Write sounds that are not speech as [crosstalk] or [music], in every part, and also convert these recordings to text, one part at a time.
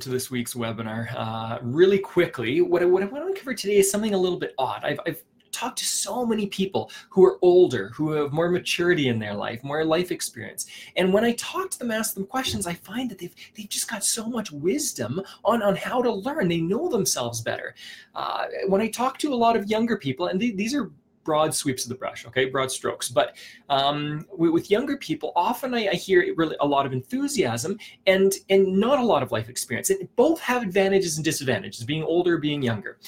to this week's webinar. Uh, really quickly, what I, what I want to cover today is something a little bit odd. I've, I've talked to so many people who are older, who have more maturity in their life, more life experience. And when I talk to them, ask them questions, I find that they've, they've just got so much wisdom on, on how to learn. They know themselves better. Uh, when I talk to a lot of younger people, and th- these are broad sweeps of the brush, okay, broad strokes. But um, with younger people, often I, I, hear really a lot of enthusiasm and and not a lot of life experience. And both have advantages and disadvantages, being older, being younger.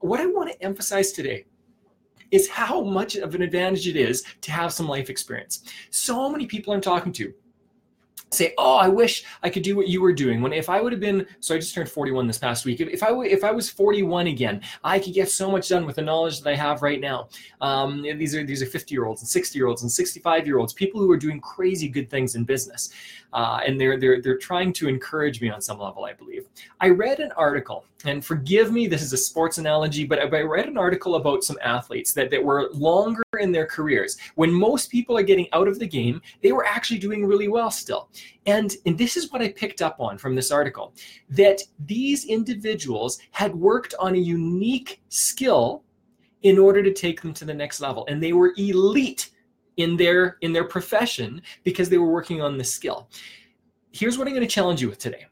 What I want to emphasize today is how much of an advantage it is to have some life experience. So many people I'm talking to say, "Oh, I wish I could do what you were doing." When if I would have been, so I just turned 41 this past week. If, if I if I was 41 again, I could get so much done with the knowledge that I have right now. Um, these are these are 50 year olds and 60 year olds and 65 year olds, people who are doing crazy good things in business, uh, and they're they're they're trying to encourage me on some level. I believe. I read an article, and forgive me, this is a sports analogy, but I read an article about some athletes that that were longer in their careers. When most people are getting out of the game, they were actually doing really well still. And, and this is what I picked up on from this article that these individuals had worked on a unique skill in order to take them to the next level. And they were elite in their in their profession because they were working on the skill. Here's what I'm going to challenge you with today.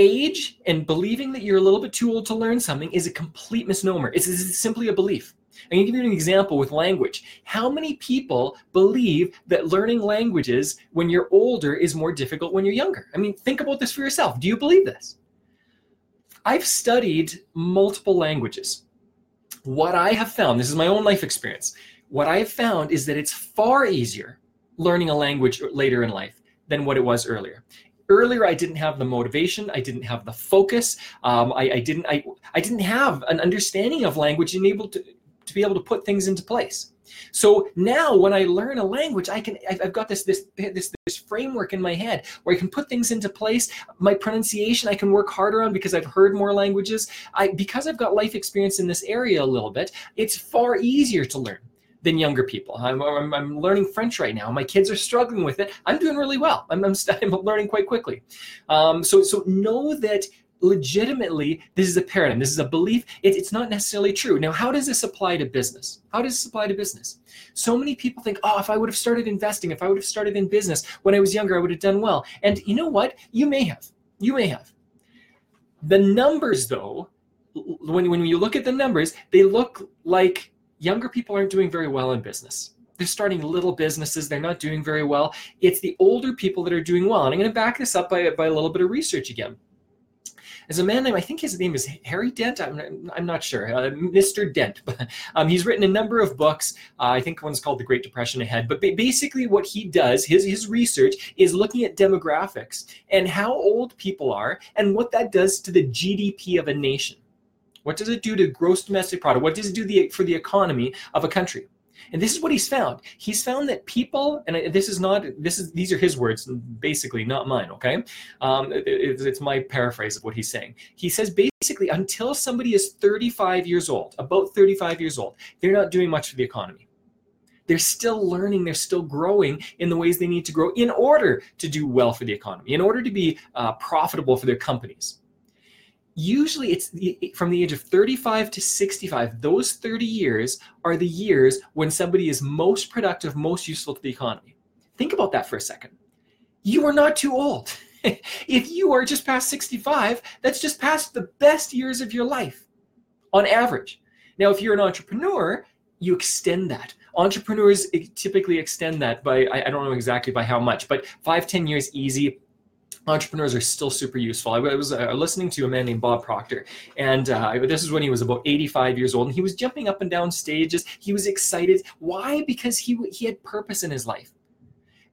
Age and believing that you're a little bit too old to learn something is a complete misnomer. It's, it's simply a belief. I'm going to give you an example with language. How many people believe that learning languages when you're older is more difficult when you're younger? I mean, think about this for yourself. Do you believe this? I've studied multiple languages. What I have found, this is my own life experience, what I have found is that it's far easier learning a language later in life than what it was earlier earlier i didn't have the motivation i didn't have the focus um, I, I, didn't I, I didn't have an understanding of language and able to to be able to put things into place. So now when I learn a language, I can I've got this this this this framework in my head where I can put things into place. My pronunciation I can work harder on because I've heard more languages. I because I've got life experience in this area a little bit, it's far easier to learn than younger people. I'm, I'm, I'm, learning French right now. My kids are struggling with it. I'm doing really well. I'm, I'm, [laughs] I'm learning quite quickly. Um, so, so know that legitimately this is a paradigm this is a belief it, it's not necessarily true now how does this apply to business how does this apply to business so many people think oh if i would have started investing if i would have started in business when i was younger i would have done well and you know what you may have you may have the numbers though when, when you look at the numbers they look like younger people aren't doing very well in business they're starting little businesses they're not doing very well it's the older people that are doing well and i'm going to back this up by, by a little bit of research again As a man named, I think his name is Harry Dent. I'm, I'm not sure, uh, Mr. Dent. [laughs] um, he's written a number of books. Uh, I think one's called The Great Depression Ahead. But basically, what he does, his, his research, is looking at demographics and how old people are and what that does to the GDP of a nation. What does it do to gross domestic product? What does it do the, for the economy of a country? And this is what he's found. He's found that people, and this is not, this is these are his words, basically not mine. Okay, um, it, it's my paraphrase of what he's saying. He says basically, until somebody is 35 years old, about 35 years old, they're not doing much for the economy. They're still learning, they're still growing in the ways they need to grow in order to do well for the economy, in order to be uh, profitable for their companies usually it's from the age of 35 to 65 those 30 years are the years when somebody is most productive most useful to the economy. Think about that for a second. You are not too old. [laughs] If you are just past 65 that's just past the best years of your life on average. Now if you're an entrepreneur you extend that. Entrepreneurs eh, typically extend that by i don't know exactly by how much but five ten years easy entrepreneurs are still super useful. I was uh, listening to a man named Bob Proctor, and uh, this is when he was about 85 years old, and he was jumping up and down stages. He was excited. Why? Because he he had purpose in his life.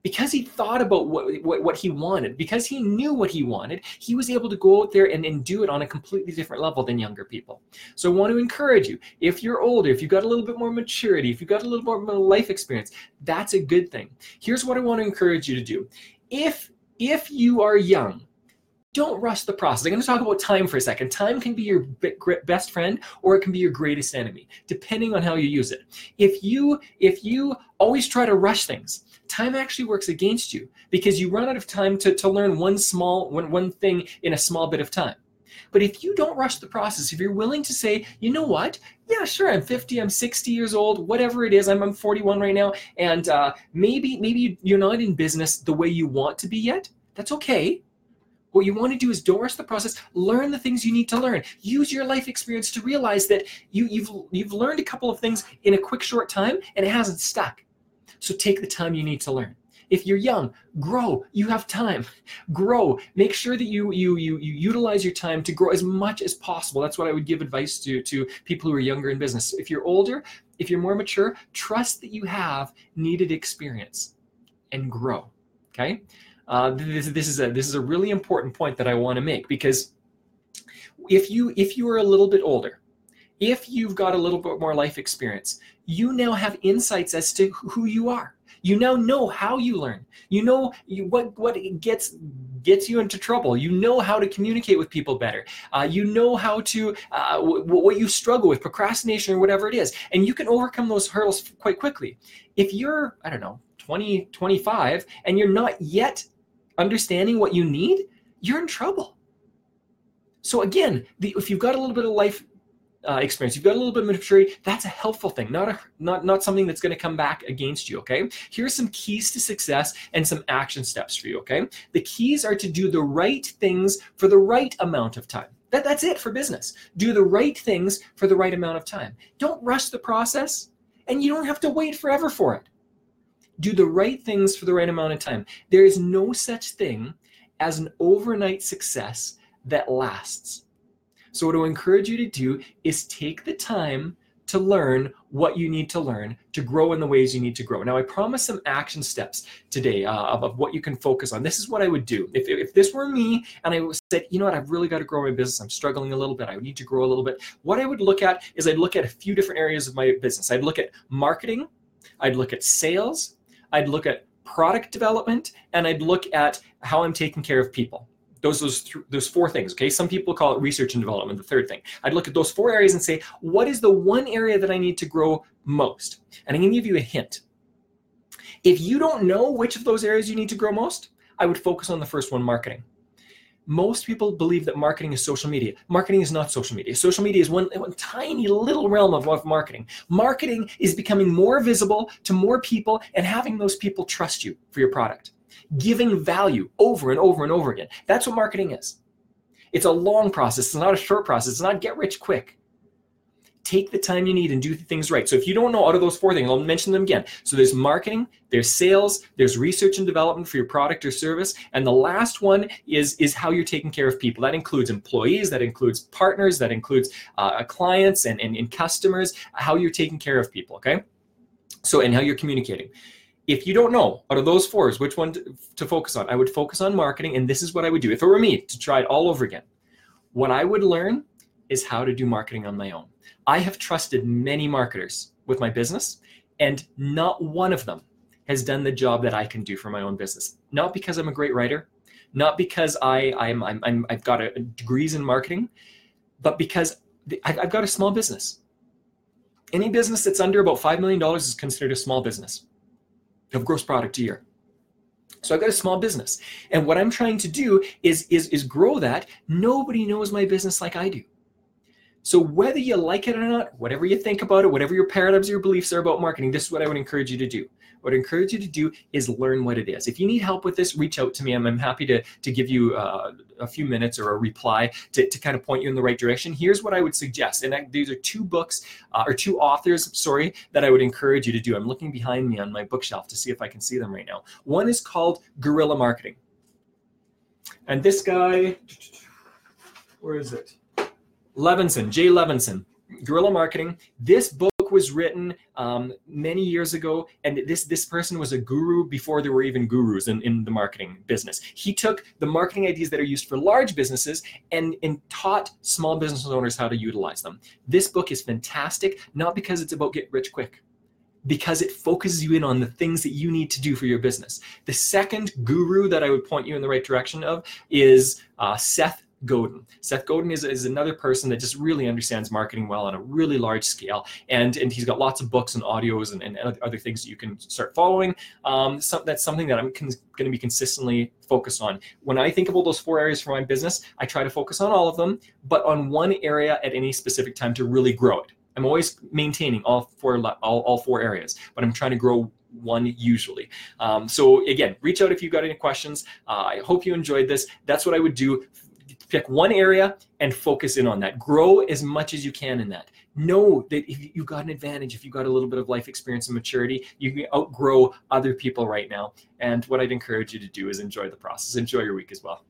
Because he thought about what, what, what he wanted, because he knew what he wanted, he was able to go out there and, and do it on a completely different level than younger people. So I want to encourage you if you're older, if you've got a little bit more maturity, if you've got a little more life experience, that's a good thing. Here's what I want to encourage you to do. If if you are young, don't rush the process. I'm going to talk about time for a second. Time can be your best friend or it can be your greatest enemy, depending on how you use it. If you if you always try to rush things, time actually works against you because you run out of time to, to learn one small one, one thing in a small bit of time. But if you don't rush the process, if you're willing to say, you know what, yeah, sure, I'm 50, I'm 60 years old, whatever it is, I'm, I'm 41 right now, and uh, maybe maybe you're not in business the way you want to be yet. That's okay. What you want to do is don't rush the process. Learn the things you need to learn. Use your life experience to realize that you, you've you've learned a couple of things in a quick short time and it hasn't stuck. So take the time you need to learn. If you're young, grow. You have time. Grow. Make sure that you you you you utilize your time to grow as much as possible. That's what I would give advice to to people who are younger in business. If you're older, if you're more mature, trust that you have needed experience and grow. Okay? Uh, this, this is a this is a really important point that I want to make because if you if you are a little bit older, if you've got a little bit more life experience, you now have insights as to who you are. You now know how you learn. You know you, what what gets gets you into trouble. You know how to communicate with people better. Uh, you know how to uh, w- what you struggle with, procrastination or whatever it is, and you can overcome those hurdles quite quickly. If you're I don't know 20, 25, and you're not yet understanding what you need, you're in trouble. So again, the, if you've got a little bit of life uh, experience, you've got a little bit of maturity, that's a helpful thing, not a not not something that's going to come back against you. Okay, here's some keys to success and some action steps for you. Okay, the keys are to do the right things for the right amount of time. That, that's it for business. Do the right things for the right amount of time. Don't rush the process, and you don't have to wait forever for it. Do the right things for the right amount of time. There is no such thing as an overnight success that lasts. So, what I encourage you to do is take the time to learn what you need to learn to grow in the ways you need to grow. Now, I promise some action steps today uh, of, what you can focus on. This is what I would do. If, if this were me and I said, you know what, I've really got to grow my business, I'm struggling a little bit, I need to grow a little bit, what I would look at is I'd look at a few different areas of my business. I'd look at marketing, I'd look at sales, I'd look at product development, and I'd look at how I'm taking care of people those those th- those four things okay some people call it research and development the third thing i'd look at those four areas and say what is the one area that i need to grow most and i'm going to give you a hint if you don't know which of those areas you need to grow most i would focus on the first one marketing most people believe that marketing is social media. Marketing is not social media. Social media is one, one tiny little realm of, of marketing. Marketing is becoming more visible to more people and having those people trust you for your product giving value over and over and over again. That's what marketing is. It's a long process, it's not a short process, it's not get rich quick. Take the time you need and do things right. So if you don't know out of those four things, I'll mention them again. So there's marketing, there's sales, there's research and development for your product or service, and the last one is is how you're taking care of people. That includes employees, that includes partners, that includes uh, clients and, and, and customers, how you're taking care of people, okay? So and how you're communicating if you don't know out of those fours which one to, focus on, I would focus on marketing, and this is what I would do if it were me to try it all over again. What I would learn is how to do marketing on my own. I have trusted many marketers with my business, and not one of them has done the job that I can do for my own business. Not because I'm a great writer, not because I I'm, I'm, I'm I've got a, degrees in marketing, but because I've got a small business. Any business that's under about five million dollars is considered a small business of gross product a year. So I've got a small business. And what I'm trying to do is, is, is grow that. Nobody knows my business like I do. So whether you like it or not, whatever you think about it, whatever your paradigms, your beliefs are about marketing, this is what I would encourage you to do. What I encourage you to do is learn what it is. If you need help with this, reach out to me. I'm, I'm happy to, to give you uh, a few minutes or a reply to, to kind of point you in the right direction. Here's what I would suggest. And I, these are two books uh, or two authors, sorry, that I would encourage you to do. I'm looking behind me on my bookshelf to see if I can see them right now. One is called Guerrilla Marketing. And this guy, where is it? Levinson, Jay Levinson, Guerrilla Marketing. This book was written um, many years ago, and this this person was a guru before there were even gurus in, in the marketing business. He took the marketing ideas that are used for large businesses and, and taught small business owners how to utilize them. This book is fantastic, not because it's about get rich quick because it focuses you in on the things that you need to do for your business. The second guru that I would point you in the right direction of is uh, Seth Godin. Seth Godin is, is another person that just really understands marketing well on a really large scale. And, and he's got lots of books and audios and, and other things that you can start following. Um, so that's something that I'm con- going to be consistently focused on. When I think about those four areas for my business, I try to focus on all of them, but on one area at any specific time to really grow it. I'm always maintaining all four all, all four areas, but I'm trying to grow one usually. Um, so again, reach out if you've got any questions. Uh, I hope you enjoyed this. That's what I would do. Pick one area and focus in on that. Grow as much as you can in that. Know that if you've got an advantage, if you've got a little bit of life experience and maturity, you can outgrow other people right now. And what I'd encourage you to do is enjoy the process. Enjoy your week as well.